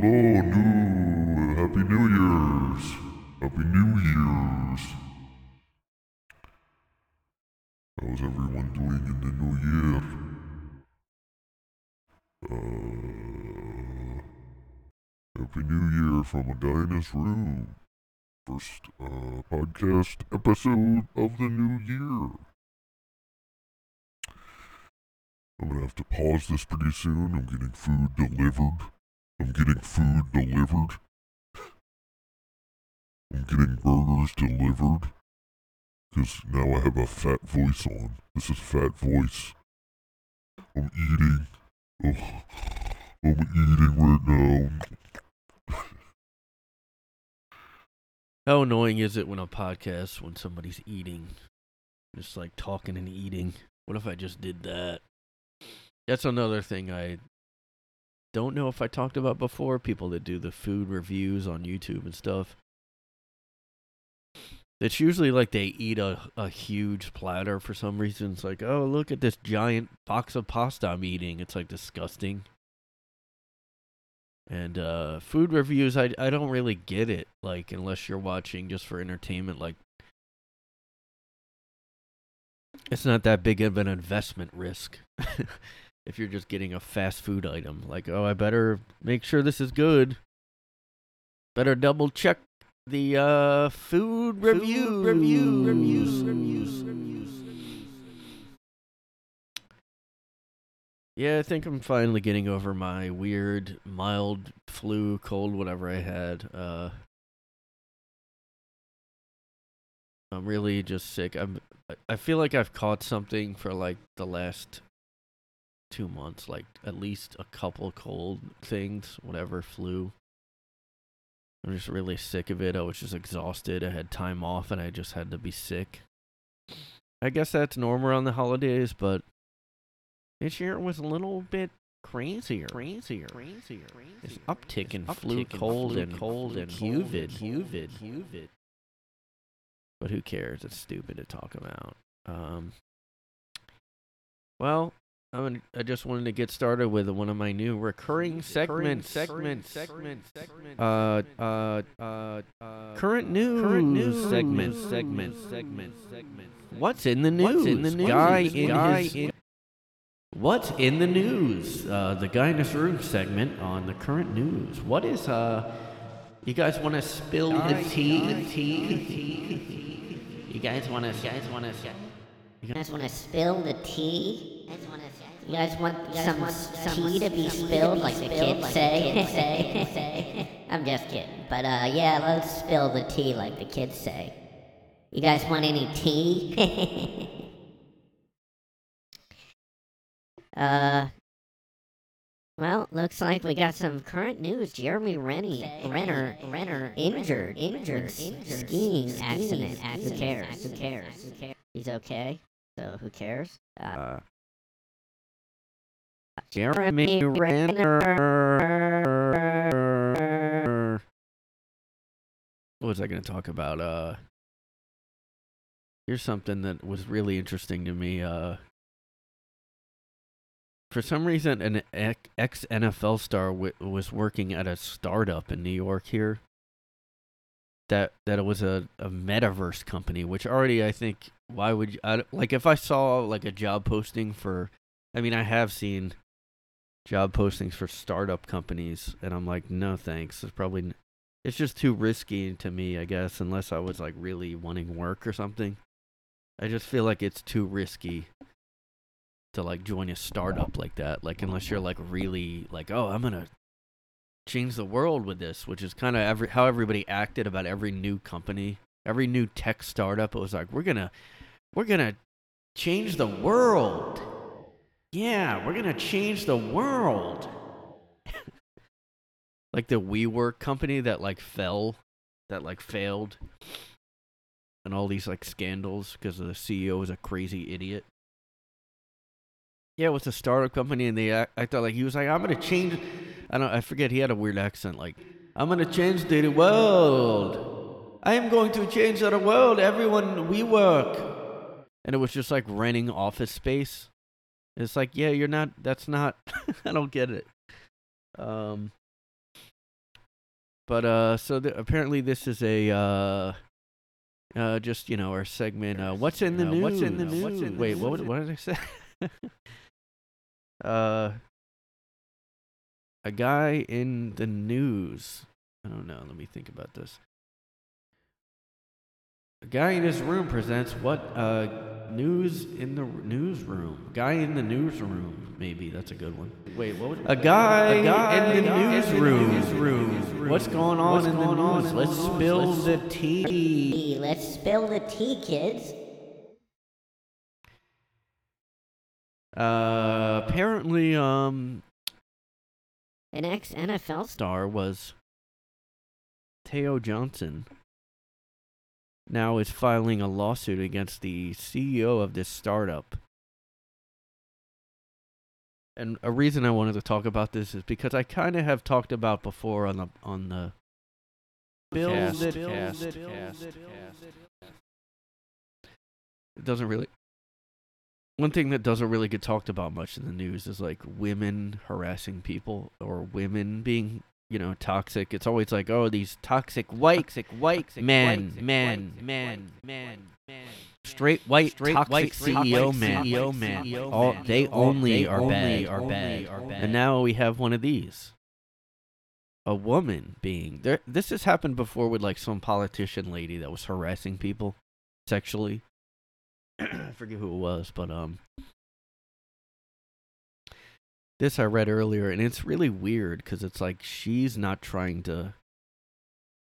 hello, new Happy New Year's. Happy New Year's. How's everyone doing in the new year? Uh, Happy New Year from a guy in his room. First uh, podcast episode of the new year. I'm gonna have to pause this pretty soon. I'm getting food delivered. I'm getting food delivered. I'm getting burgers delivered. Because now I have a fat voice on. This is fat voice. I'm eating. Oh, I'm eating right now. How annoying is it when a podcast when somebody's eating? Just like talking and eating. What if I just did that? That's another thing I don't know if I talked about before. People that do the food reviews on YouTube and stuff. It's usually like they eat a, a huge platter for some reason. It's like, oh, look at this giant box of pasta I'm eating. It's like disgusting. And uh, food reviews, I, I don't really get it. Like, unless you're watching just for entertainment, like, it's not that big of an investment risk. if you're just getting a fast food item, like, oh, I better make sure this is good. Better double check the uh, food review, review, reviews, reviews, reviews. Yeah, I think I'm finally getting over my weird, mild flu, cold, whatever I had. Uh, I'm really just sick. I'm. I feel like I've caught something for like the last two months, like at least a couple cold things, whatever flu. I'm just really sick of it. I was just exhausted. I had time off and I just had to be sick. I guess that's normal around the holidays, but this year was a little bit crazier. Crazier. Crazier. This uptick in flu, cold, and cold and humid, humid, humid. But who cares? It's stupid to talk about. Um. Well, I mean, I just wanted to get started with one of my new recurring segments. Segment. Segment. Segment. Uh. Uh. Uh. uh current news. Current news. Segment. Segment. Segment. Segment. What's in the news? What's in the news? Guy in Guy his. In What's in the news? Uh, the guy in his room segment on the current news. What is uh? You guys want to spill the tea? Tea. You guys want to? You guys want to? You guys want to spill the tea? You guys want some, some tea to be spilled, like the kids say? Say, say. I'm just kidding. But uh, yeah, let's spill the tea, like the kids say. You guys want any tea? uh, well, looks like we got some current news. Jeremy Rennie, Renner, Renner, injured, injured, skiing accident. Who cares? Who cares? He's okay. So who cares? Uh, Jeremy Renner. What was I going to talk about? Uh, here's something that was really interesting to me. Uh, for some reason, an ex NFL star w- was working at a startup in New York here. That that it was a, a metaverse company, which already I think why would you I, like if I saw like a job posting for, I mean I have seen job postings for startup companies, and I'm like no thanks. It's probably it's just too risky to me, I guess, unless I was like really wanting work or something. I just feel like it's too risky to like join a startup like that. Like unless you're like really like, oh, I'm gonna change the world with this, which is kind of every how everybody acted about every new company, every new tech startup. It was like we're gonna we're gonna change the world. Yeah, we're gonna change the world. like the WeWork company that like fell, that like failed, and all these like scandals because the CEO was a crazy idiot. Yeah, it was a startup company, and they I thought like he was like, "I'm gonna change." I don't. I forget. He had a weird accent, like, "I'm gonna change the world. I am going to change the world. Everyone, we work." And it was just like renting office space. It's like, yeah, you're not. That's not. I don't get it. Um. But uh, so th- apparently this is a uh, uh, just you know our segment. Uh, what's in the Uh, news? what's in the news? Wait, what? What did I say? uh, a guy in the news. I don't know. Let me think about this. A guy in his room presents what uh news in the newsroom. Guy in the newsroom. Maybe that's a good one. Wait, what? Would, A guy, A guy in the in the newsroom. newsroom. What's going on What's in the going on news? in Let's news? spill Let's- the tea. Let's spill the tea, kids. Uh, apparently, um, An ex NFL star. star was Teyo Johnson. Now is filing a lawsuit against the CEO of this startup. And a reason I wanted to talk about this is because I kind of have talked about before on the on the Build cast, it, cast, build cast, it, cast. It doesn't really. One thing that doesn't really get talked about much in the news is like women harassing people or women being, you know, toxic. It's always like, oh, these toxic white, toxic white men, men, men, men, men, straight white, Straight toxic white, CEO men, CEO men. All they only are bad, are bad, are And now we have one of these. A woman being there. This has happened before with like some politician lady that was harassing people sexually. I forget who it was, but um, this I read earlier, and it's really weird because it's like she's not trying to.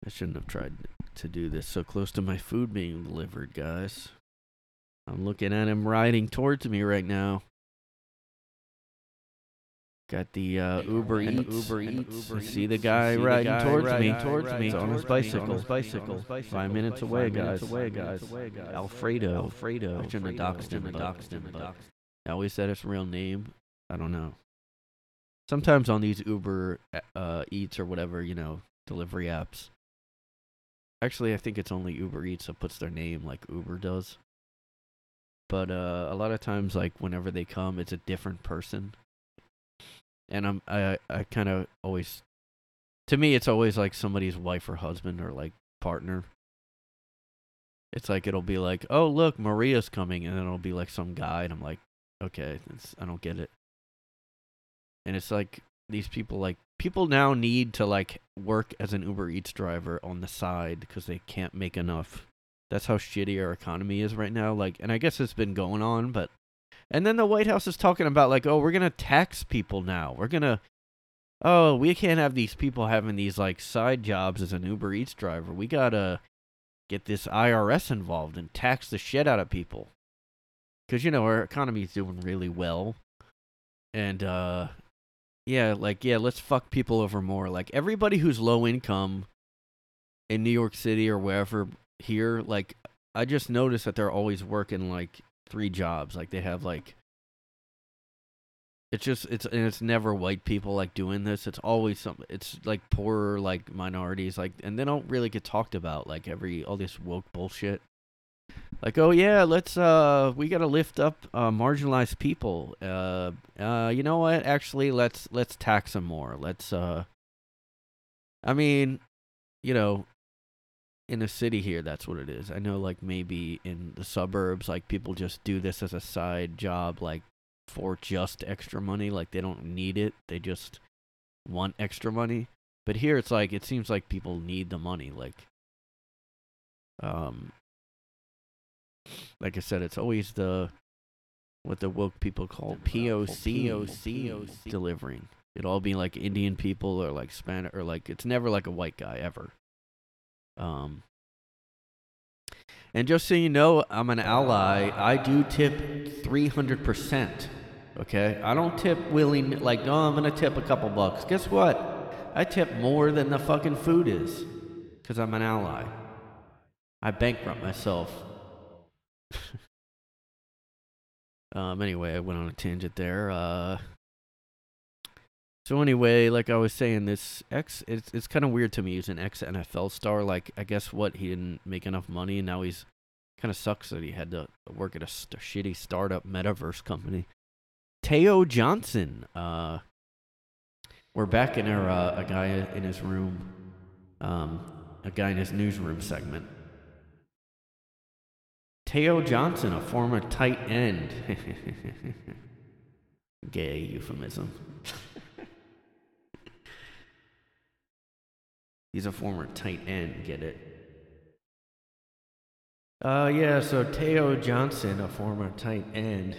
I shouldn't have tried to do this so close to my food being delivered, guys. I'm looking at him riding towards me right now. Got the uh, Uber And Eats. Uber Eats. Uber see the guy See the riding guy towards riding me. towards me. He's on his bicycle. On his bicycle. Five minutes away, guys. away, guys. guys. Alfredo. Alfredo. I shouldn't have doxed him. Alfredo. Doxed him. but I always said his real name. I don't know. Sometimes on these Uber uh, Eats or whatever, you know, delivery apps. Actually, I think it's only Uber Eats that puts their name like Uber does. But uh, a lot of times, like whenever they come, it's a different person. And I'm I I kind of always, to me, it's always like somebody's wife or husband or like partner. It's like it'll be like, oh look, Maria's coming, and then it'll be like some guy, and I'm like, okay, I don't get it. And it's like these people like people now need to like work as an Uber Eats driver on the side because they can't make enough. That's how shitty our economy is right now. Like, and I guess it's been going on, but and then the White House is talking about like, oh, we're gonna tax people now. We're gonna, oh, we can't have these people having these like side jobs as an Uber Eats driver. We gotta get this IRS involved and tax the shit out of people. Cause you know our economy is doing really well, and uh, yeah, like yeah, let's fuck people over more. Like everybody who's low income in New York City or wherever here, like I just noticed that they're always working like three jobs. Like they have like it's just it's and it's never white people like doing this. It's always some it's like poorer like minorities like and they don't really get talked about like every all this woke bullshit. Like oh yeah, let's uh we got to lift up uh marginalized people. Uh uh you know what? Actually, let's let's tax them more. Let's uh I mean, you know, in a city here that's what it is. I know like maybe in the suburbs like people just do this as a side job like for just extra money like they don't need it. They just want extra money. But here it's like it seems like people need the money like um like I said it's always the what the woke people call POC, POC. delivering. It'd all be like Indian people or like Spanish or like it's never like a white guy ever. Um, and just so you know, I'm an ally. I do tip 300%. Okay? I don't tip willing, like, oh, I'm going to tip a couple bucks. Guess what? I tip more than the fucking food is because I'm an ally. I bankrupt myself. um, anyway, I went on a tangent there. Uh, so anyway, like I was saying, this ex it's it's kind of weird to me. He's an ex NFL star. Like I guess what he didn't make enough money, and now he's kind of sucks that he had to work at a shitty startup metaverse company. Teyo Johnson. Uh, we're back in our uh, a guy in his room. Um, a guy in his newsroom segment. Teyo Johnson, a former tight end. Gay euphemism. He's a former tight end, get it? Uh, yeah, so Teyo Johnson, a former tight end.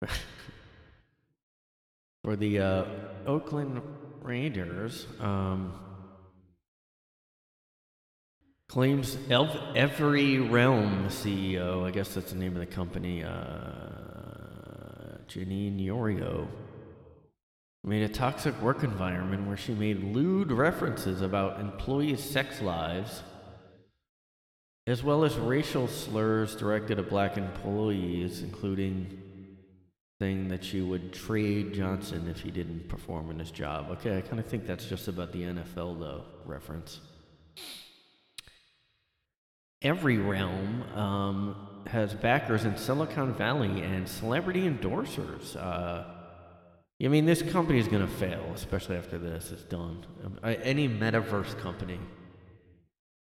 For the uh, Oakland Raiders, um, claims Elf- Everyrealm CEO, I guess that's the name of the company, uh, Janine Yorio, made a toxic work environment where she made lewd references about employees' sex lives, as well as racial slurs directed at black employees, including saying that she would trade Johnson if he didn't perform in his job. Okay, I kind of think that's just about the NFL, though, reference. Everyrealm um, has backers in Silicon Valley and celebrity endorsers. Uh, I mean, this company is going to fail, especially after this is done. I, any metaverse company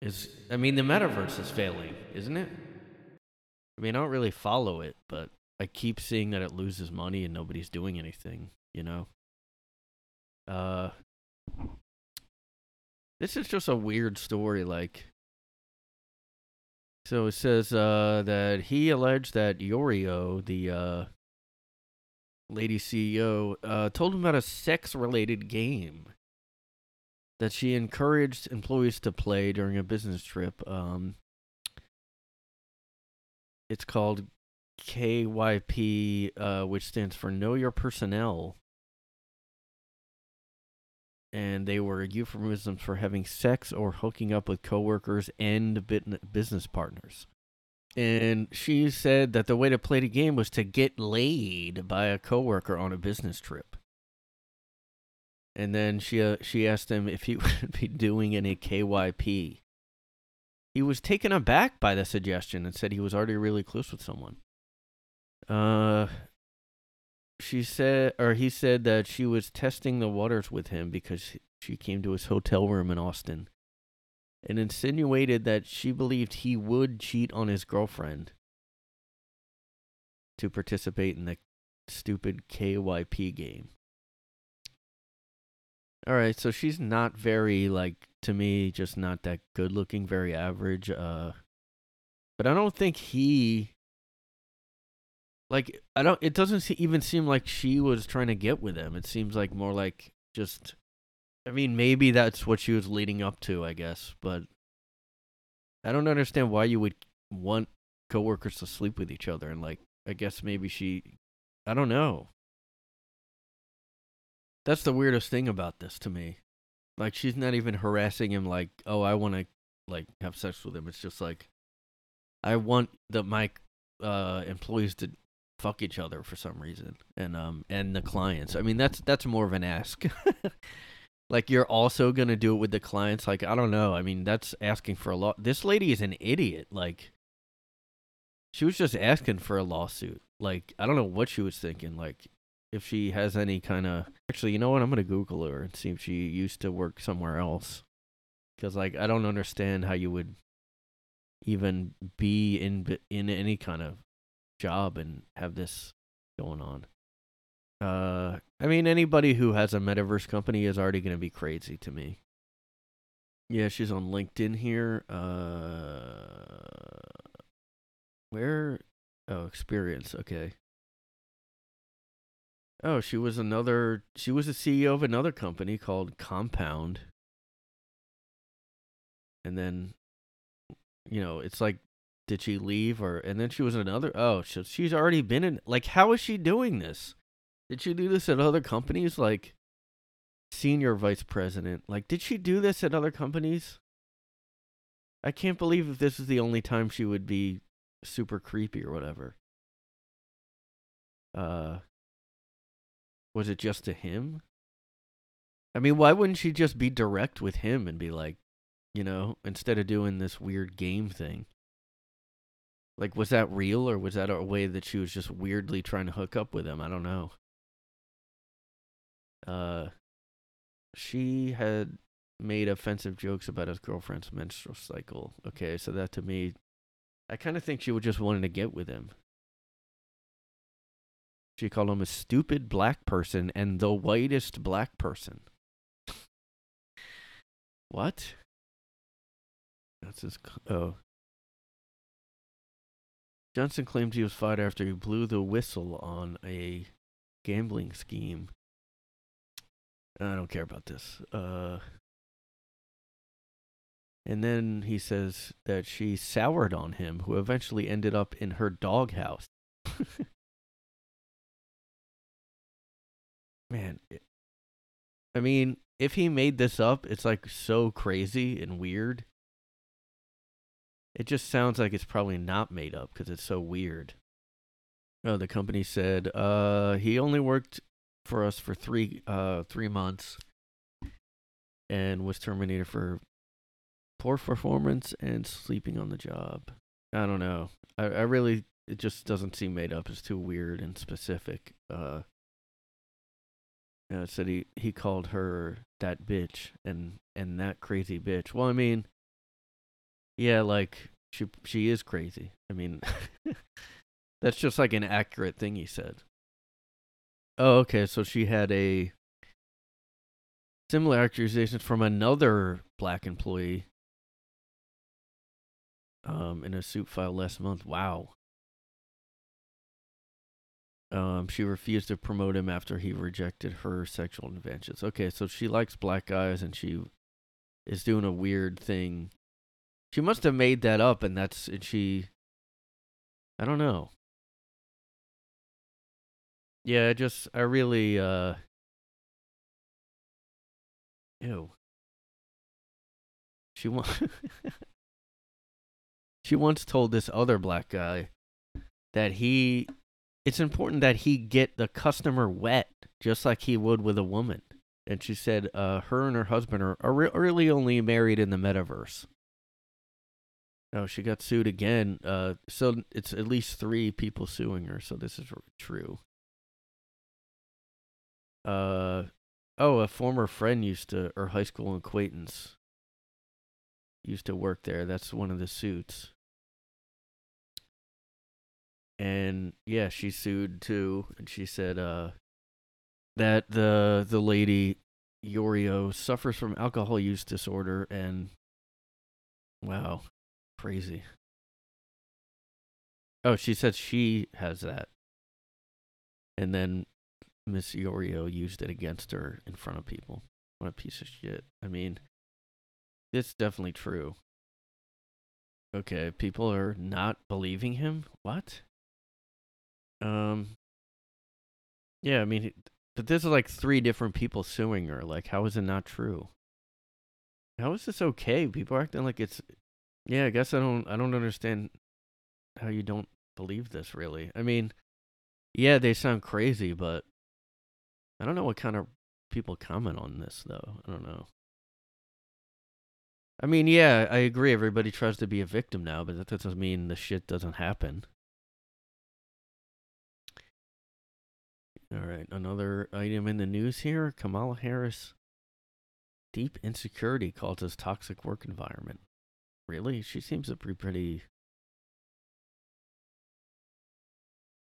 is. I mean, the metaverse is failing, isn't it? I mean, I don't really follow it, but I keep seeing that it loses money and nobody's doing anything. You know. Uh, this is just a weird story. Like, so it says uh, that he alleged that Yorio, the uh, lady CEO, uh, told him about a sex related game that she encouraged employees to play during a business trip. Um, it's called KYP, uh, which stands for Know Your Personnel. And they were euphemisms for having sex or hooking up with coworkers and business partners. And she said that the way to play the game was to get laid by a coworker on a business trip. And then she uh, she asked him if he would be doing any KYP. He was taken aback by the suggestion and said he was already really close with someone. Uh she said or he said that she was testing the waters with him because she came to his hotel room in Austin and insinuated that she believed he would cheat on his girlfriend to participate in the stupid KYP game. All right, so she's not very like to me just not that good looking, very average uh but I don't think he like I don't it doesn't se- even seem like she was trying to get with him. It seems like more like just I mean, maybe that's what she was leading up to, I guess, but I don't understand why you would want coworkers to sleep with each other and like I guess maybe she I don't know. That's the weirdest thing about this to me. Like she's not even harassing him like, "Oh, I want to like have sex with him." It's just like I want the my uh employees to fuck each other for some reason and um and the clients. I mean, that's that's more of an ask. like you're also to do it with the clients like I don't know. I mean, that's asking for a lot. This lady is an idiot. Like she was just asking for a lawsuit. Like I don't know what she was thinking like if she has any kind of Actually, you know what? I'm to google her and see if she used to work somewhere else. Cuz like I don't understand how you would even be in in any kind of job and have this going on. Uh, I mean, anybody who has a metaverse company is already going to be crazy to me. Yeah, she's on LinkedIn here. Uh, where? Oh, experience. Okay. Oh, she was another. She was the CEO of another company called Compound. And then, you know, it's like did she leave or and then she was another oh so she's already been in like how is she doing this? Did she do this at other companies? Like senior vice president like did she do this at other companies? I can't believe if this is the only time she would be super creepy or whatever. Uh was it just to him? I mean why wouldn't she just be direct with him and be like you know instead of doing this weird game thing like, was that real or was that a way that she was just weirdly trying to hook up with him? I don't know. Uh, she had made offensive jokes about his girlfriend's menstrual cycle. Okay, so that to me, I kind of think she was just wanting to get with him. She called him a stupid black person and the whitest black person. What? That's his. Oh. Johnson claims he was fired after he blew the whistle on a gambling scheme. I don't care about this. Uh. And then he says that she soured on him, who eventually ended up in her doghouse. Man, it- I mean, if he made this up, it's like so crazy and weird. It just sounds like it's probably not made up because it's so weird. Oh, the company said uh, he only worked for us for three uh, three months and was terminated for poor performance and sleeping on the job. I don't know. I, I really it just doesn't seem made up. It's too weird and specific. Uh, it said he, he called her that bitch and and that crazy bitch. Well, I mean, yeah, like she she is crazy. I mean, that's just like an accurate thing he said. Oh, okay. So she had a similar accusation from another black employee um, in a suit filed last month. Wow. Um, she refused to promote him after he rejected her sexual advances. Okay, so she likes black guys and she is doing a weird thing. She must have made that up, and that's and she. I don't know. Yeah, I just I really uh. Ew. She wa- She once told this other black guy that he it's important that he get the customer wet just like he would with a woman. And she said uh, her and her husband are, are re- really only married in the metaverse. Oh, she got sued again. Uh, so it's at least three people suing her. So this is true. Uh, oh, a former friend used to, or high school acquaintance used to work there. That's one of the suits. And yeah, she sued too, and she said uh, that the the lady Yorio suffers from alcohol use disorder, and wow, crazy. Oh, she said she has that, and then Miss Yorio used it against her in front of people. What a piece of shit. I mean, it's definitely true. Okay, people are not believing him. What? Um. Yeah, I mean, but this is like three different people suing her. Like, how is it not true? How is this okay? People are acting like it's. Yeah, I guess I don't. I don't understand how you don't believe this. Really, I mean, yeah, they sound crazy, but I don't know what kind of people comment on this though. I don't know. I mean, yeah, I agree. Everybody tries to be a victim now, but that doesn't mean the shit doesn't happen. All right, another item in the news here Kamala Harris. Deep insecurity causes toxic work environment. Really? She seems to be pretty.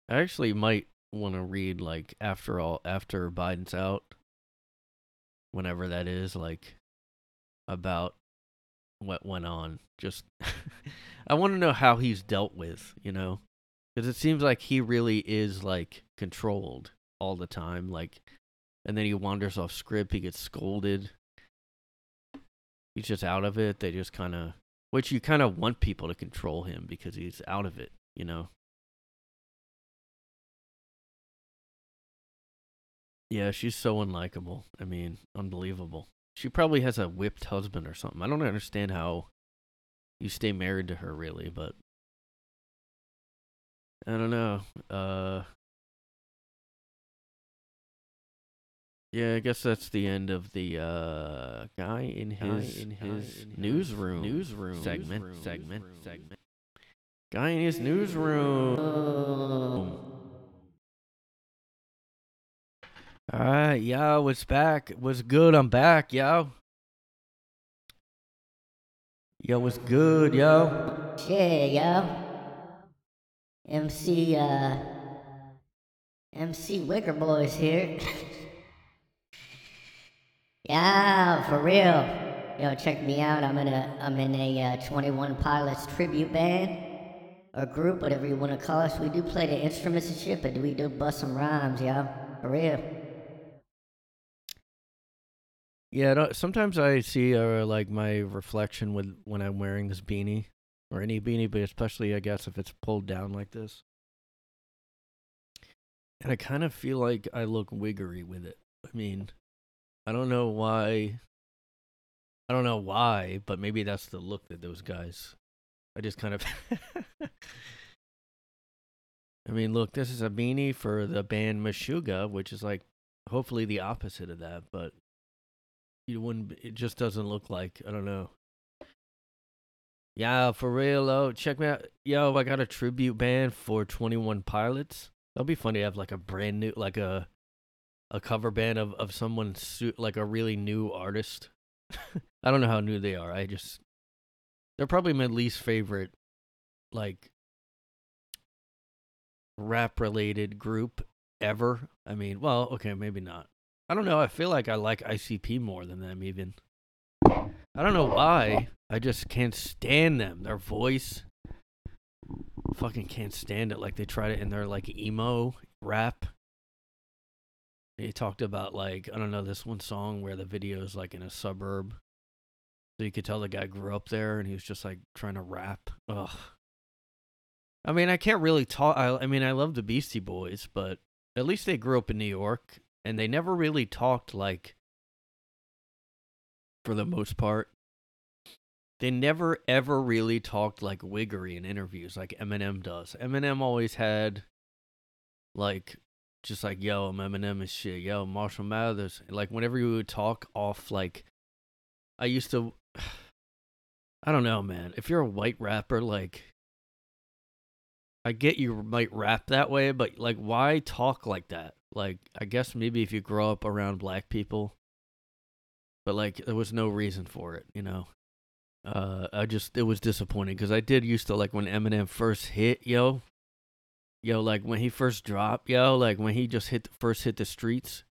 I actually might want to read, like, after all, after Biden's out, whenever that is, like, about what went on. Just, I want to know how he's dealt with, you know? Because it seems like he really is, like, controlled all the time. Like, and then he wanders off script, he gets scolded. He's just out of it. They just kind of, which you kind of want people to control him because he's out of it, you know? Yeah, she's so unlikable. I mean, unbelievable. She probably has a whipped husband or something. I don't understand how you stay married to her really, but I don't know. Uh Yeah, I guess that's the end of the uh guy in his in his his newsroom newsroom segment newsroom, segment newsroom. segment. Guy in his newsroom. All right, yo, what's back. What's good? I'm back, yo. Yo, what's good, yo? Shit, yo. MC, uh, MC Wicker Boys here. yeah, for real. Yo, check me out. I'm in a, I'm in a uh, 21 Pilots tribute band or group, whatever you want to call us. We do play the instruments and shit, but we do bust some rhymes, yo. For real. Yeah, sometimes I see uh, like my reflection with when I'm wearing this beanie or any beanie, but especially I guess if it's pulled down like this. And I kind of feel like I look wiggery with it. I mean, I don't know why. I don't know why, but maybe that's the look that those guys. I just kind of. I mean, look, this is a beanie for the band Meshuggah, which is like hopefully the opposite of that, but you wouldn't. It just doesn't look like. I don't know. Yeah, for real though. Check me out. Yo, I got a tribute band for Twenty One Pilots. That'll be funny to have like a brand new, like a, a cover band of of someone like a really new artist. I don't know how new they are. I just, they're probably my least favorite, like, rap related group ever. I mean, well, okay, maybe not. I don't know. I feel like I like ICP more than them, even. I don't know why. I just can't stand them. Their voice. Fucking can't stand it. Like they tried it in their like emo rap. He talked about like I don't know this one song where the video is like in a suburb, so you could tell the guy grew up there and he was just like trying to rap. Ugh. I mean, I can't really talk. I, I mean, I love the Beastie Boys, but at least they grew up in New York and they never really talked like for the most part they never ever really talked like wiggery in interviews like eminem does eminem always had like just like yo i'm eminem and shit yo marshall mathers. Like whenever you would talk off like i used to i don't know man. If you're a white rapper like i get you might rap that way but like why talk like that? Like i guess maybe if you grow up around black people but like there was no reason for it you know? Uh i just it was disappointing because i did used to like when eminem first hit yo yo like when he first dropped yo like when he just hit first hit the streets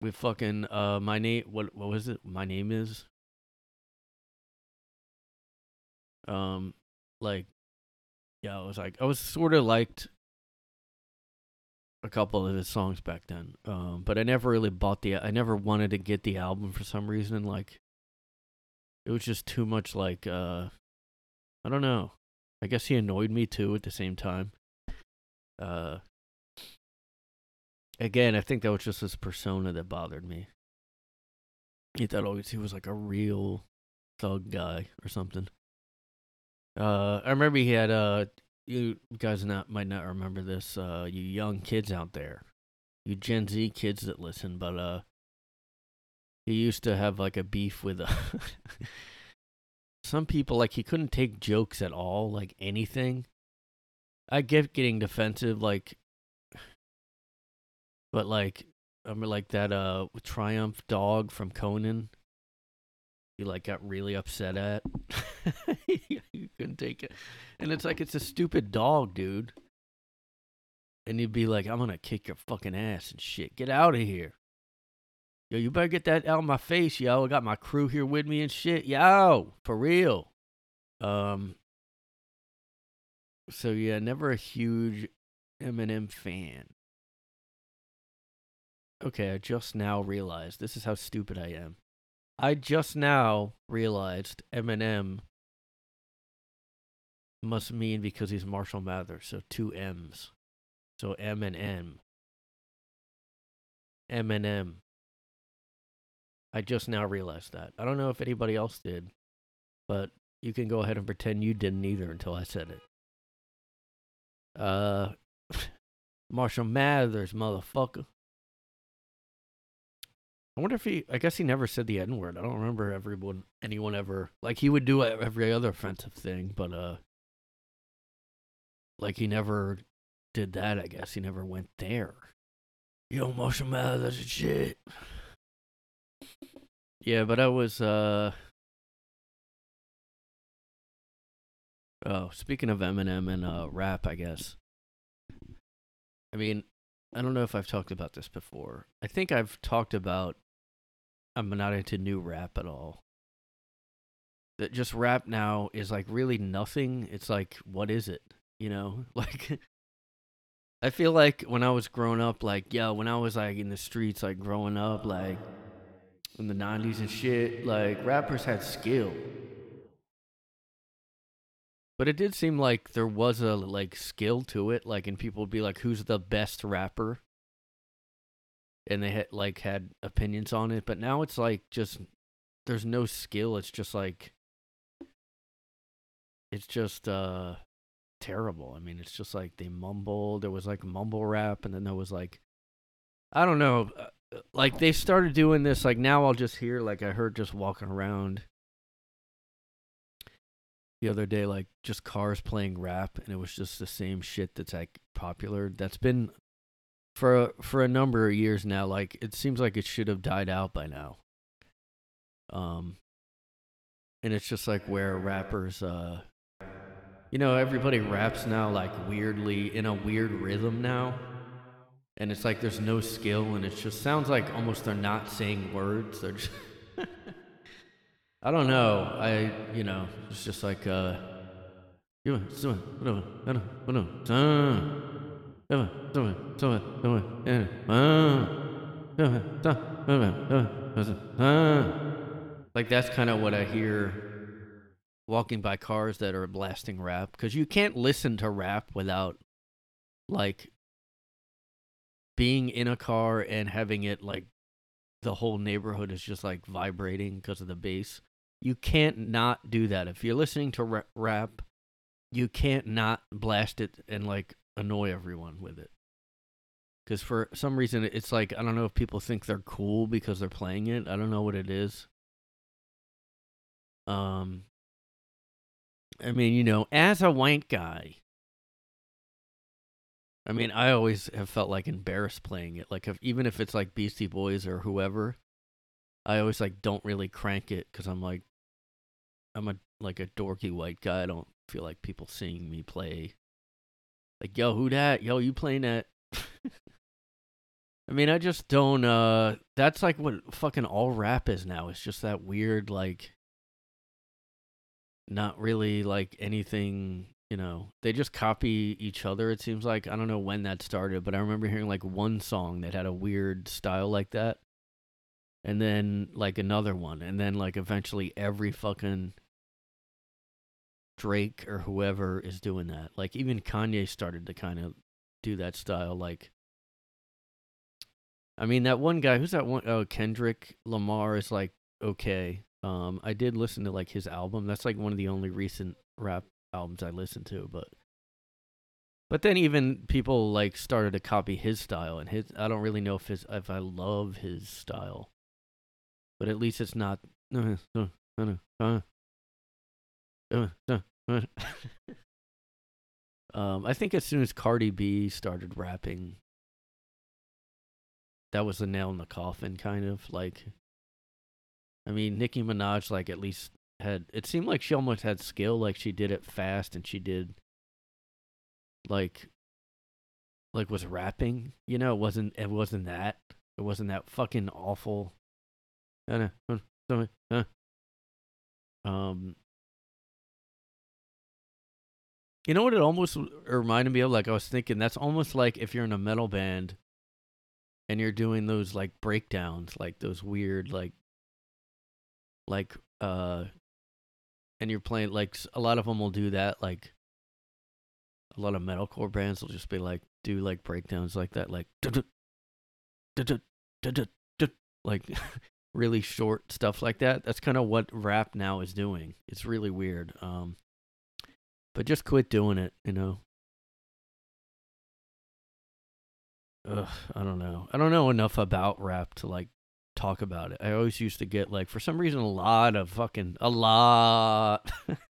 with fucking uh my name what what was it? My name is? Um like yeah i was like i was sort of liked a couple of his songs back then um but i never really bought the i never wanted to get the album for some reason like it was just too much like uh i don't know. I guess he annoyed me too at the same time uh again i think that was just his persona that bothered me. He thought always he was like a real thug guy or something. Uh i remember he had uh you guys not might not remember this uh you young kids out there you gen z kids that listen but uh he used to have like a beef with uh, some people like he couldn't take jokes at all like anything i get getting defensive like but like I'm like that uh triumph dog from conan he like got really upset at you couldn't take it and it's like it's a stupid dog dude and he'd be like i'm gonna kick your fucking ass and shit get out of here Yo, you better get that out of my face, yo. I got my crew here with me and shit. Yo, for real. Um so yeah, never a huge Eminem fan. Okay, I just now realized this is how stupid I am. I just now realized Eminem must mean because he's Marshall Mathers, so two M's. So M and M. M and M. I just now realized that. I don't know if anybody else did, but you can go ahead and pretend you didn't either until I said it. Uh, Marshall Mathers, motherfucker. I wonder if he. I guess he never said the N word. I don't remember everyone, anyone ever like he would do every other offensive thing, but uh, like he never did that. I guess he never went there. Yo, Marshall Mathers shit. Yeah, but I was uh Oh, speaking of Eminem and uh, rap, I guess. I mean, I don't know if I've talked about this before. I think I've talked about I'm not into new rap at all. That just rap now is like really nothing. It's like, what is it? You know, like I feel like when I was growing up, like yo, when I was like in the streets, like growing up, like in the '90s and shit, like rappers had skill. But it did seem like there was a like skill to it, like, and people would be like, "Who's the best rapper?" And they had like had opinions on it. But now it's like just there's no skill. It's just like it's just uh terrible. I mean, it's just like they mumble. There was like mumble rap, and then there was like I don't know, uh, like they started doing this. Like now, I'll just hear like I heard just walking around the other day, like just cars playing rap, and it was just the same shit that's like popular. That's been for for a number of years now. Like it seems like it should have died out by now. Um, and it's just like where rappers, uh, you know, everybody raps now like weirdly in a weird rhythm now. And it's like there's no skill, and it just sounds like almost they're not saying words. They're just I don't know. I you know, it's just like uh like that's kind of what I hear walking by cars that are blasting rap because you can't listen to rap without like being in a car and having it like the whole neighborhood is just like vibrating because of the bass. You can't not do that. If you're listening to rap, you can't not blast it and like annoy everyone with it. Because for some reason, it's like, I don't know if people think they're cool because they're playing it. I don't know what it is. Um, I mean, you know, as a white guy, I mean, I always have felt like embarrassed playing it. Like, if, even if it's like Beastie Boys or whoever, I always like don't really crank it because I'm like, I'm a like a dorky white guy. I don't feel like people seeing me play. Like, yo, who that? Yo, you playing that? I mean, I just don't. uh That's like what fucking all rap is now. It's just that weird, like, not really like anything you know they just copy each other it seems like i don't know when that started but i remember hearing like one song that had a weird style like that and then like another one and then like eventually every fucking drake or whoever is doing that. Like even kanye started to kind of do that style like i mean that one guy who's that one oh kendrick lamar is like okay. Um i did listen to like his album. That's like one of the only recent rap albums I listened to, but but then even people like started to copy his style and his I don't really know if his if I love his style. But at least it's not um I think as soon as Cardi B started rapping that was the nail in the coffin kind of like I mean Nicki Minaj like at least had it seemed like she almost had skill like she did it fast and she did like like was rapping you know? It wasn't it wasn't that it wasn't that fucking awful um you know what it almost reminded me of? Like i was thinking that's almost like if you're in a metal band and you're doing those like breakdowns like those weird like like uh and you're playing like a lot of them will do that like a lot of metalcore bands will just be like do like breakdowns like that like like really short stuff like that that's kind of what rap now is doing it's really weird um but just quit doing it you know Ugh, I don't know. I don't know enough about rap to like talk about it. I always used to get like for some reason a lot of fucking a lot.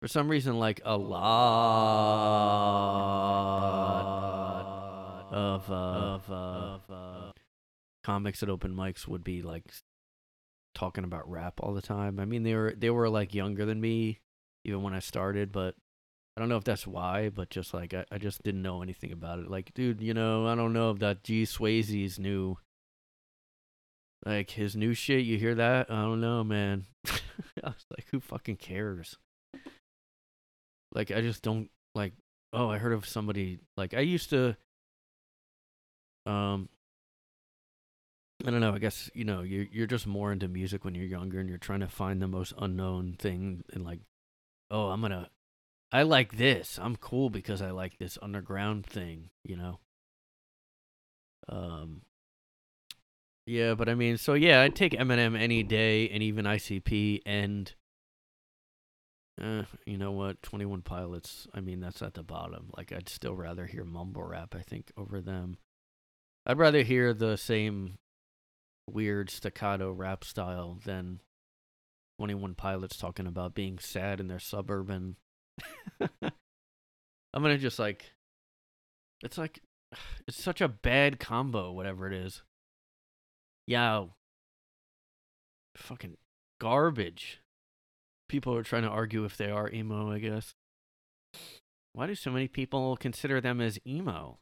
for some reason like a lot of uh, of, uh, of uh, comics at open mics would be like talking about rap all the time. I mean they were they were like younger than me, even when I started, but I don't know if that's why, but just like I, I just didn't know anything about it. Like, dude, you know, I don't know if that G Swayze's new like his new shit, you hear that? I don't know, man. I was like, who fucking cares? Like I just don't like oh, I heard of somebody like I used to um I don't know, I guess, you know, you're you're just more into music when you're younger and you're trying to find the most unknown thing and like oh, I'm to I like this. I'm cool because I like this underground thing, you know. Um yeah, but I mean, so yeah, I'd take Eminem any day, and even ICP, and uh, you know what, Twenty One Pilots. I mean, that's at the bottom. Like, I'd still rather hear mumble rap. I think over them. I'd rather hear the same weird staccato rap style than Twenty One Pilots talking about being sad in their suburban. I'm gonna just like, it's like, it's such a bad combo, whatever it is. Yo. Fucking garbage. People are trying to argue if they are emo, I guess. Why do so many people consider them as emo?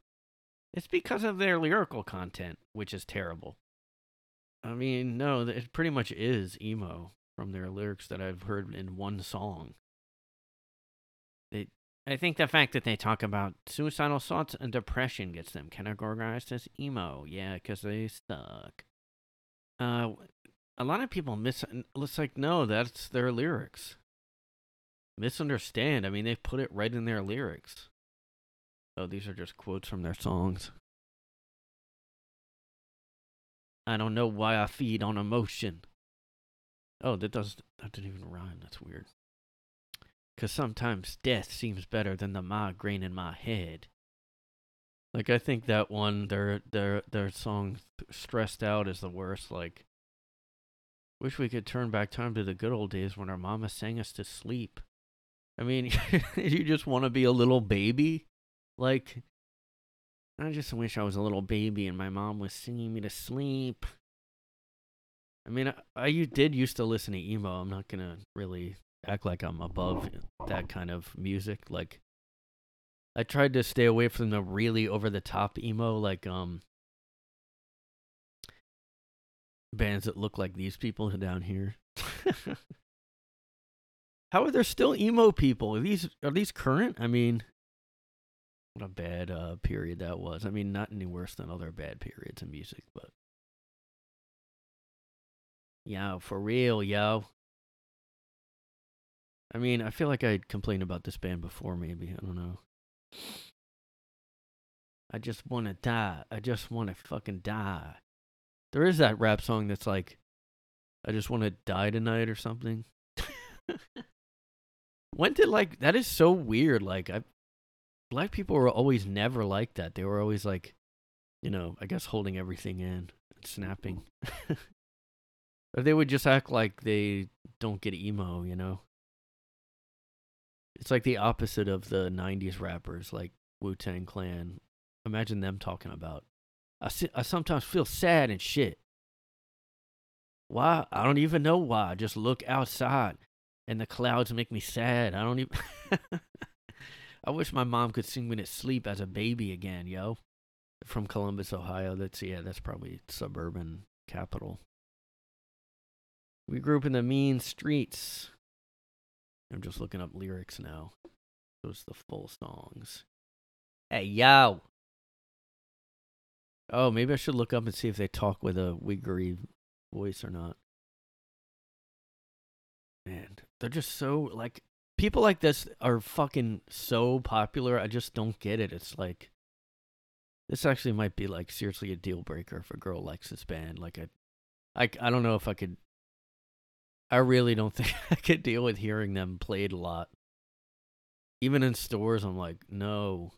It's because of their lyrical content, which is terrible. I mean, no, it pretty much is emo from their lyrics that I've heard in one song. It, I think the fact that they talk about suicidal thoughts and depression gets them categorized as emo. Yeah, because they suck. Uh, a lot of people miss. It's like no, that's their lyrics. Misunderstand. I mean, they put it right in their lyrics. Oh, these are just quotes from their songs. I don't know why I feed on emotion. Oh, that does that didn't even rhyme. That's weird. Cause sometimes death seems better than the migraine in my head. Like I think that one, their their their song "Stressed Out" is the worst. Like, wish we could turn back time to the good old days when our mama sang us to sleep. I mean, you just want to be a little baby, like. I just wish I was a little baby and my mom was singing me to sleep. I mean, I, I did used to listen to emo. I'm not gonna really act like I'm above that kind of music. Like, I tried to stay away from the really over the top emo, like um bands that look like these people down here. How are there still emo people? Are these are these current? I mean, what a bad uh, period that was. I mean, not any worse than other bad periods in music, but yo, for real, yo. I mean, I feel like I complained about this band before, maybe. I don't know. I just want to die. I just want to fucking die. There is that rap song that's like, I just want to die tonight or something. when did like that is so weird. Like I, black people were always never like that. They were always like, you know, I guess holding everything in, and snapping. or they would just act like they don't get emo. You know. It's like the opposite of the '90s rappers, like Wu Tang Clan. Imagine them talking about. I si- I sometimes feel sad and shit. Why? I don't even know why. Just look outside, and the clouds make me sad. I don't even. I wish my mom could sing me to sleep as a baby again, yo. From Columbus, Ohio. That's yeah. That's probably suburban capital. We grew up in the mean streets. I'm just looking up lyrics now. Those the full songs. Hey yo. Oh, maybe I should look up and see if they talk with a wiggery voice or not. Man, they're just so like people like this are fucking so popular. I just don't get it. It's like this actually might be like seriously a deal breaker if a girl likes this band. Like I, I, I don't know if I could. I really don't think I could deal with hearing them played a lot. Even in stores, I'm like, no.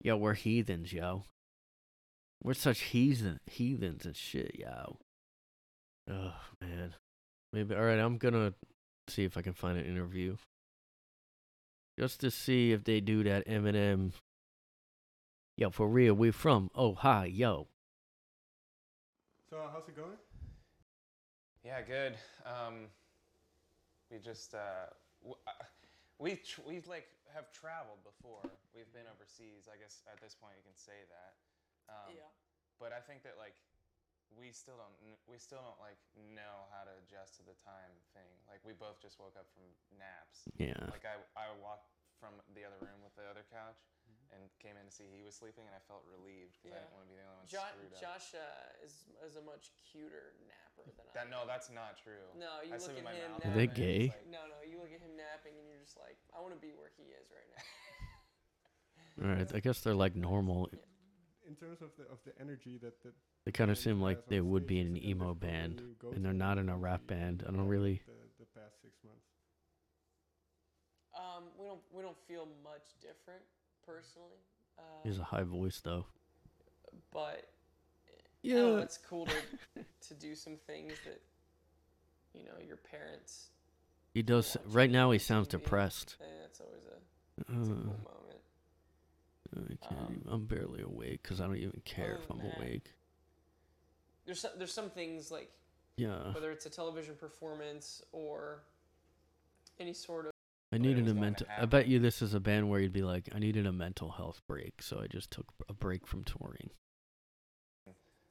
Yo, we're heathens, yo. We're such heathen heathens and shit, yo. Oh man. Maybe all right, I'm gonna see if I can find an interview. Just to see if they do that Eminem. Yo, for real, we're from Ohio. So how's it going? Yeah, good. Um, we just uh, w- I- we tr- we like have traveled before. We've been overseas. I guess at this point you can say that. Um, yeah. But I think that like we still don't we still don't like know how to adjust to the time thing. Like we both just woke up from naps. Yeah. Like I I walked from the other room with the other couch and came in to see he was sleeping and I felt relieved because I Yeah. didn't want to be the only one Jo- screwed up. Josh uh, is is a much cuter napper than I. That am. no, that's not true. No, you I look sleep at him mouth Are they gay? like- No, no, you look at him napping and you're just like, I want to be where he is right now. All right. I guess they're like normal. In terms of the of the energy that that They kind of band seem like they would be in an emo different band, and they're not in a rap band. I don't really. The, the past six months. Um, we don't we don't feel much different personally. Uh, He has a high voice though. but I don't know, Yeah. it's cool to to do some things that you know your parents. He does. Right now, he sounds depressed. And that's always a, Uh, it's a cool moment. I can't Um, even- I'm barely awake because I don't even care if I'm than that- awake. There's some, there's some things like Yeah. whether it's a television performance or any sort of I needed a mental. I bet you this is a band where you'd be like, I needed a mental health break, so I just took a break from touring.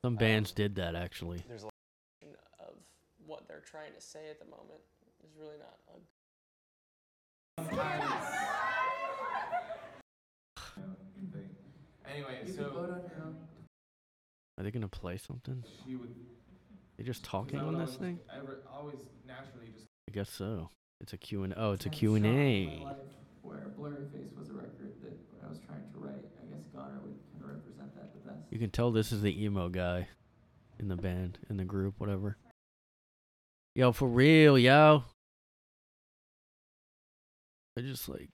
Some bands Um, did that actually. There's a lot of what they're trying to say at the moment. There's really not a Anyway, You could vote so on your own. Are they gonna play something? she would. They just 'cause talking on this always thing? just- Ever, always naturally just. I guess so. It's a Q and oh, it's a Kind of q&a Where Blurryface was a record that I was trying to write. I guess Goner would kind of represent that the best. You can tell this is the emo guy in the band, in the group, whatever. Yo, for real, yo. I just like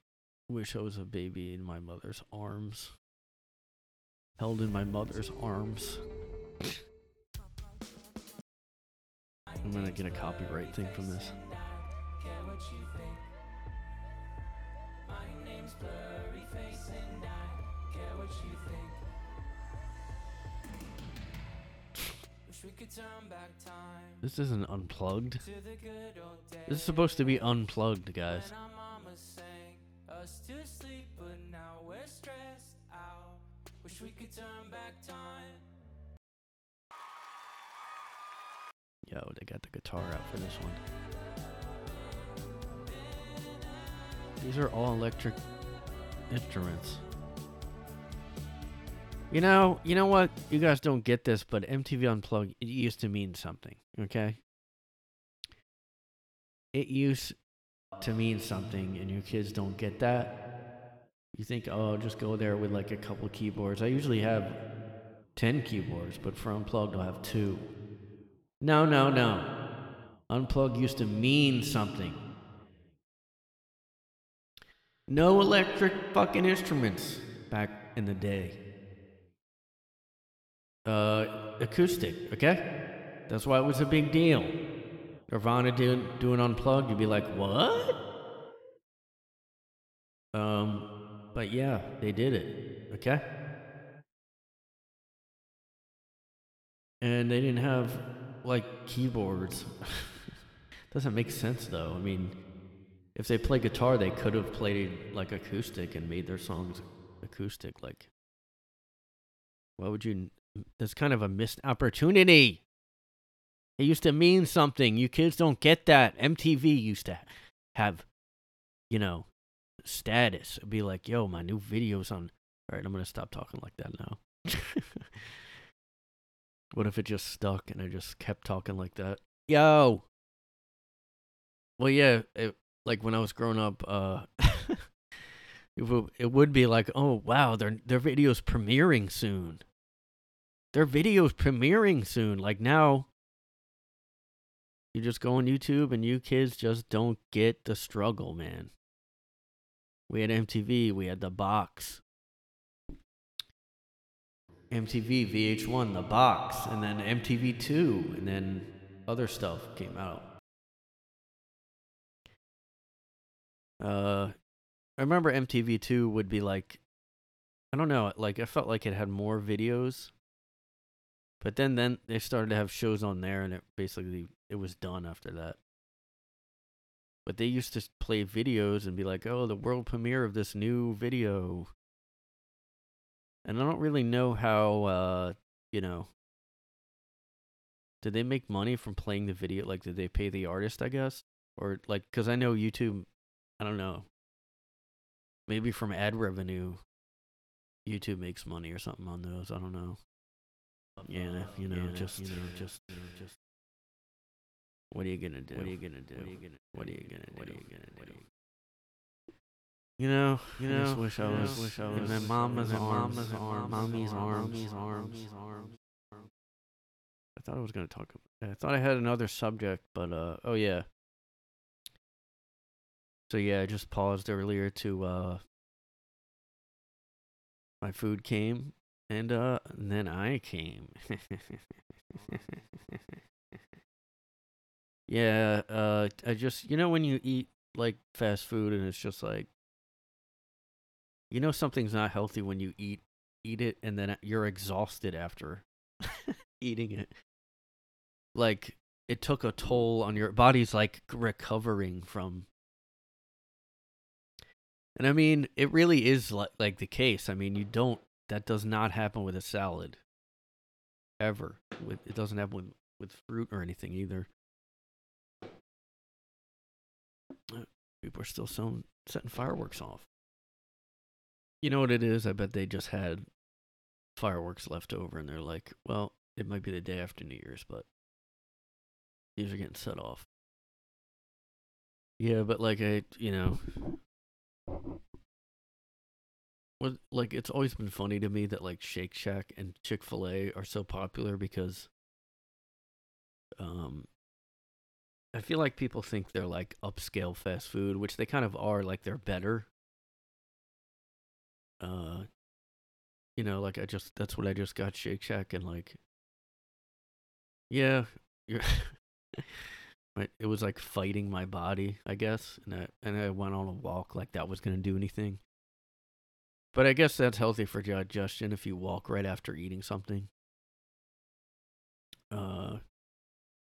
wish I was a baby in my mother's arms. Held in my mother's arms. I'm gonna get a copyright thing from this. This isn't unplugged. This is supposed to be unplugged, guys. Yo, they got the guitar out for this one. These are all electric instruments. You know, you know what? You guys don't get this, but MTV Unplugged it used to mean something, okay? It used to mean something and you kids don't get that. You think, "Oh, just go there with like a couple keyboards." I usually have 10 keyboards, but for Unplugged I'll have 2. No, no, no. Unplug used to mean something. No electric fucking instruments back in the day. Uh, acoustic, okay? That's why it was a big deal. Nirvana doing, doing Unplugged, you'd be like, what? Um, but yeah, they did it, okay? And they didn't have, like, keyboards. Doesn't make sense, though. I mean, if they play guitar, they could have played, like, acoustic and made their songs acoustic. Like, why would you? That's kind of a missed opportunity. It used to mean something. You kids don't get that. MTV used to have, you know, status. It'd be like, yo, my new video's on. All right, I'm going to stop talking like that now. what if it just stuck and I just kept talking like that? Yo! Well, yeah, it, like when I was growing up, uh, it, would, it would be like, oh, wow, their, their video's premiering soon. Their video's premiering soon. Like now, you just go on YouTube and you kids just don't get the struggle, man. We had MTV, we had the box. MTV, VH1, the box, and then MTV2, and then other stuff came out. Uh, I remember MTV2 would be like, I don't know, like I felt like it had more videos. But then, then they started to have shows on there, and it basically it was done after that. But they used to play videos and be like, "Oh, the world premiere of this new video." And I don't really know how uh, you know, did they make money from playing the video? Like, did they pay the artist, I guess? Or, like, because I know YouTube, I don't know. Maybe from ad revenue, YouTube makes money or something on those. I don't know. Yeah, you know, just, you know, just, you know, just. What are you gonna do? What are you gonna do? What are you gonna? What are you gonna do? What are you gonna do? You know, you know, I just wish I was, wish I was in my mama's arms, mama's arms, mommy's arms, mommy's arms, arms. I thought I was gonna talk. About I thought I had another subject, but uh, oh yeah. So yeah, I just paused earlier to uh. My food came, and uh, and then I came. yeah, uh, I just you know when you eat like fast food and it's just like you know something's not healthy when you eat eat it and then you're exhausted after eating it. Like it took a toll on your body's like recovering from and i mean it really is like, like the case. I mean you don't that does not happen with a salad ever with it doesn't happen with with fruit or anything either. Uh, people are still selling, setting fireworks off you know what it is? I bet they just had fireworks left over and they're like, well, it might be the day after New Year's, but these are getting set off. Yeah, but like I, you know, what like it's always been funny to me that like Shake Shack and Chick-fil-A are so popular because um I feel like people think they're like upscale fast food, which they kind of are, like they're better uh you know like i just that's what i just got shake shack and like yeah you're it was like fighting my body i guess and i and i went on a walk like that was to do anything. But i guess that's healthy for digestion if you walk right after eating something. Uh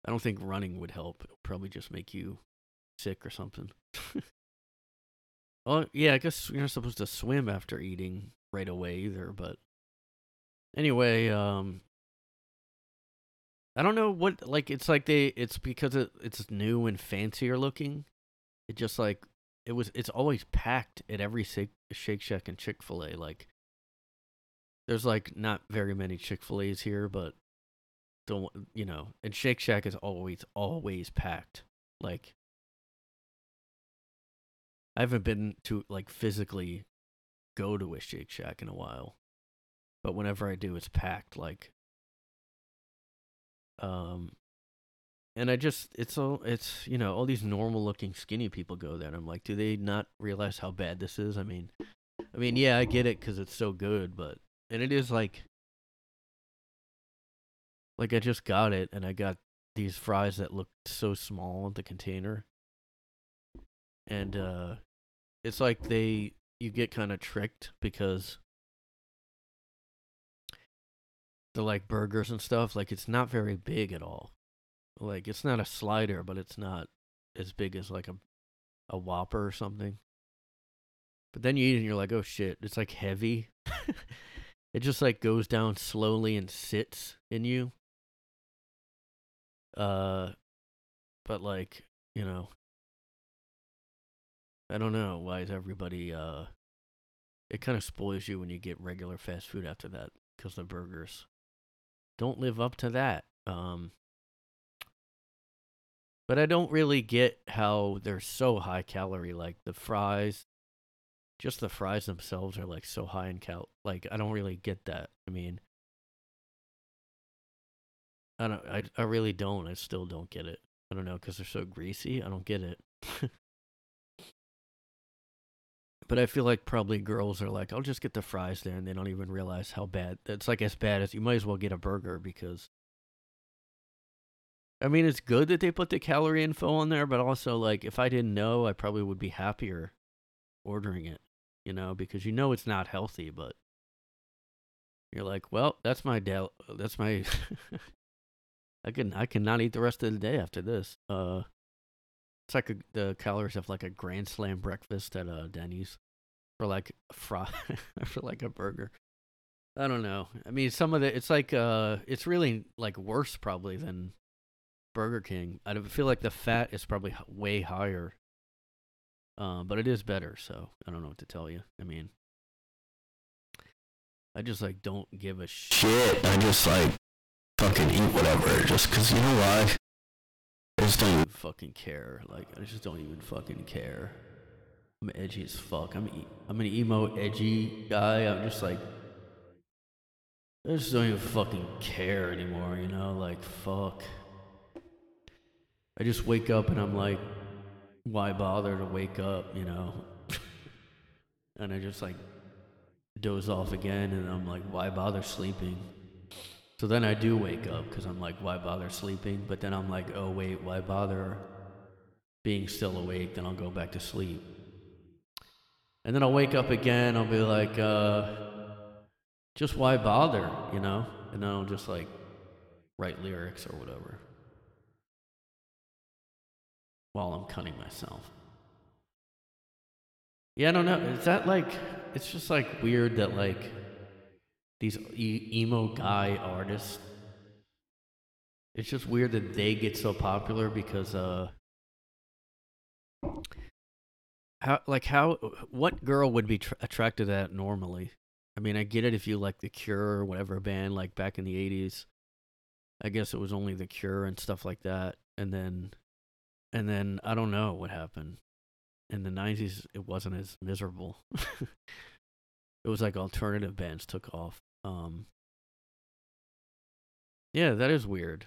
i don't think running would help. It'll probably just make you sick or something Well, yeah, I guess you're not supposed to swim after eating right away either, but anyway, um I don't know what like it's like they it's because it, it's new and fancier looking. It just like it was it's always packed at every Shake, Shack and Chick-fil-A like there's like not very many Chick-fil-A's here, but don't you know, and Shake Shack is always always packed. Like I haven't been to like physically go to a Shake Shack in a while. But whenever I do it's packed like um and I just it's all it's you know all these normal looking skinny people go there and I'm like do they not realize how bad this is? I mean I mean yeah, I get it cuz it's so good, but and it is like like I just got it and I got these fries that looked so small in the container. And uh it's like they you get kind of tricked because the like burgers and stuff like it's not very big at all. Like it's not a slider, but it's not as big as like a a Whopper or something. But then you eat and you're like, oh shit, it's like heavy. it just like goes down slowly and sits in you. Uh, but like you know, I don't know why is everybody uh, it kind of spoils you when you get regular fast food after that because the burgers don't live up to that. Um, but I don't really get how they're so high calorie. Like the fries, just the fries themselves are like so high in cal. Like I don't really get that. I mean, I don't. I I really don't. I still don't get it. I don't know because they're so greasy. I don't get it. but I feel like probably girls are like, I'll just get the fries there, and they don't even realize how bad. It's like as bad as you might as well get a burger because. I mean, it's good that they put the calorie info on there, but also like if I didn't know, I probably would be happier ordering it, you know, because you know it's not healthy, but you're like, well, that's my del- that's my I can I cannot eat the rest of the day after this. Uh It's like a, the calories of like a Grand Slam breakfast at uh, Denny's for like a fry for like a burger. I don't know. I mean, some of the it's like uh, it's really like worse probably than Burger King. I feel like the fat is probably way higher. Uh, but it is better, so I don't know what to tell you. I mean, I just like don't give a shit. Shit, I just like fucking eat whatever just 'cause you know why? I just don't even fucking care. Like I just don't even fucking care. I'm edgy as fuck. I'm e- I'm an emo edgy guy. I'm just like I just don't even fucking care anymore, you know? Like fuck. I just wake up and I'm like, why bother to wake up, you know? and I just like doze off again and I'm like, why bother sleeping? So then I do wake up because I'm like, why bother sleeping? But then I'm like, oh, wait, why bother being still awake? Then I'll go back to sleep. And then I'll wake up again. I'll be like, uh, just why bother, you know? And then I'll just like write lyrics or whatever while I'm cutting myself. Yeah, I don't know. Is that like, it's just like weird that like, these emo guy artists. It's just weird that they get so popular because uh how like how what girl would be tr- attracted to that normally? I mean, I get it if you like The Cure or whatever band like back in the 80s. I guess it was only The Cure and stuff like that. And then and then I don't know what happened. In the 90s it wasn't as miserable. it was like alternative bands took off. Um Yeah, that is weird.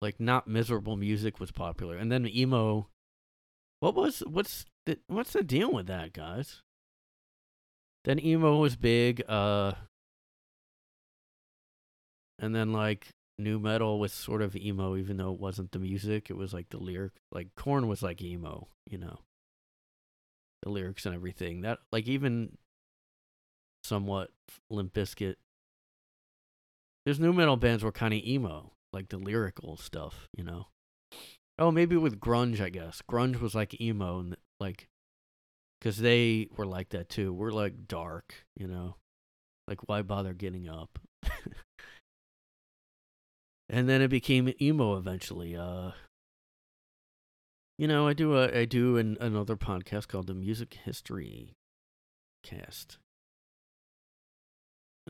Like not miserable music was popular. And then emo What was what's the what's the deal with that, guys? Then emo was big uh and then like nu metal was sort of emo even though it wasn't the music, it was like the lyric. Like Korn was like emo, you know. The lyrics and everything. That like even somewhat Limp Bizkit. There's nu metal bands were kind of emo, like the lyrical stuff, you know. Oh, maybe with grunge, I guess. Grunge was like emo, and like, because they were like that too. We're like dark, you know. Like, why bother getting up? and then it became emo eventually. Uh, you know, I do a I do an, another podcast called the Music History Cast.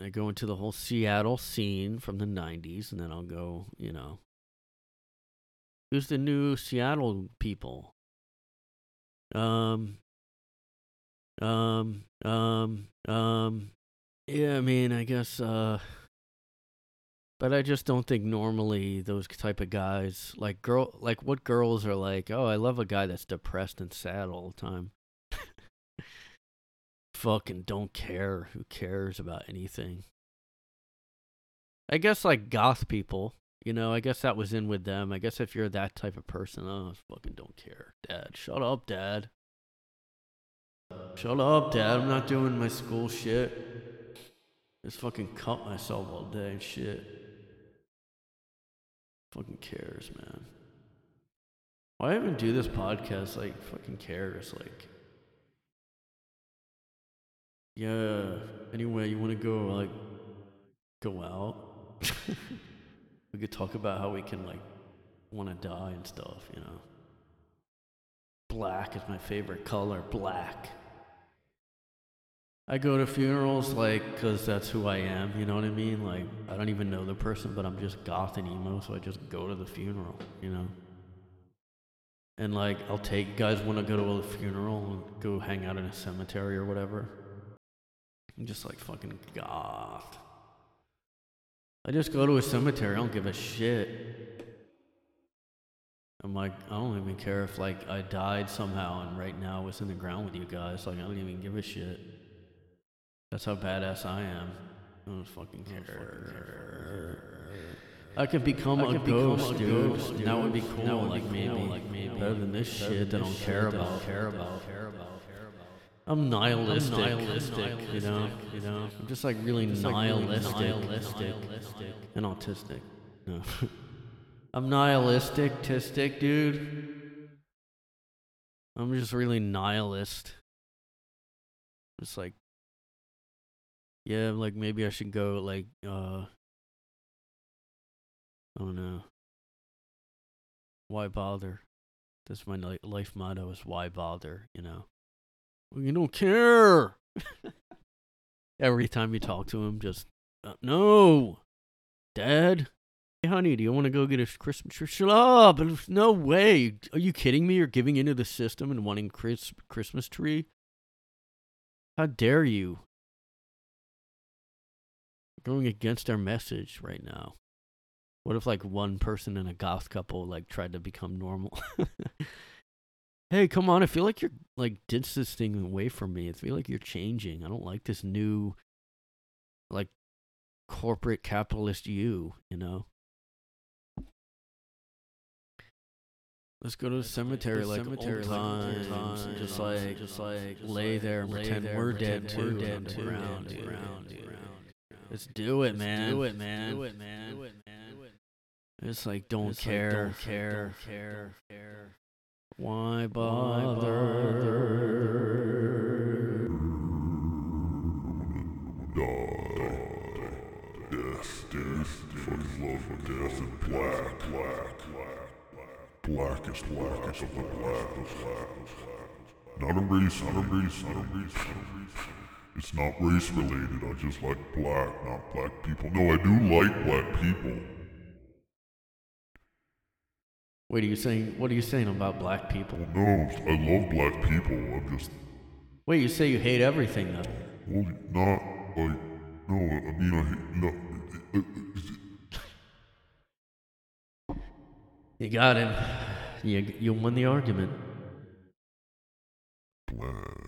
I go into the whole Seattle scene from the 90s, and then I'll go, you know, who's the new Seattle people? Um, um, um, um, yeah, I mean, I guess, uh, but I just don't think normally those type of guys, like girl, like what girls are like, oh, I love a guy that's depressed and sad all the time fucking don't care. Who cares about anything? I guess like goth people, you know, I guess that was in with them. I guess if you're that type of person, oh, fucking don't care. Dad, shut up, dad. Shut up, dad. I'm not doing my school shit. Just fucking cut myself all day and shit. Fucking cares, man. Why even do this podcast? Like, fucking cares. Like, yeah. Anyway, you want to go like go out? we could talk about how we can like want to die and stuff, you know. Black is my favorite color. Black. I go to funerals like cuz that's who I am, you know what I mean? Like I don't even know the person, but I'm just goth and emo, so I just go to the funeral, you know. And like I'll take guys want to go to a funeral and go hang out in a cemetery or whatever. I'm just like fucking goth. I just go to a cemetery. I don't give a shit. I'm like, I don't even care if like I died somehow and right now was in the ground with you guys. Like I don't even give a shit. That's how badass I am. I don't fucking care. I could become a ghost, dude. and That would be cool. Like maybe, like maybe better than this shit that I don't care about. Care about. Care I'm nihilistic, nihilistic, you know, you know. I'm just like really nihilistic, nihilistic, and autistic. No, I'm nihilistic, tistic, dude. I'm just really nihilist. It's like, yeah, like maybe I should go like, uh, I don't. Why bother? That's my life motto is why bother, you know? You don't care. Every time you talk to him, just, uh, no, dad. Hey, honey, do you want to go get a Christmas tree? Shut up! No way. Are you kidding me? You're giving into the system and wanting Chris Christmas tree? How dare you? Going against our message right now. What if like one person in a goth couple like tried to become normal? hey, come on! I feel like you're like distancing away from me. I feel like you're changing. I don't like this new, like, corporate capitalist you. You know. Let's go to the cemetery like cemetery times, times, and just like just like lay there and pretend we're dead too. We're dead too. Around, around, Let's do it, man. Do it, man. Do it, man. Do it, man. It's like don't care, don't care, care, care. Why bother? Death, death, death. fucking love death and black, black, black, black. Blackest, blackest of the black. Not a race, not a race, not a race, not a race. It's not race related, I just like black, not black people. No, I do like black people. What are you saying? What are you saying about black people? Well, no, I love black people. I'm just. Wait, you say you hate everything though? Well, not like no. I mean, I hate no. you got him. You you won the argument. Black.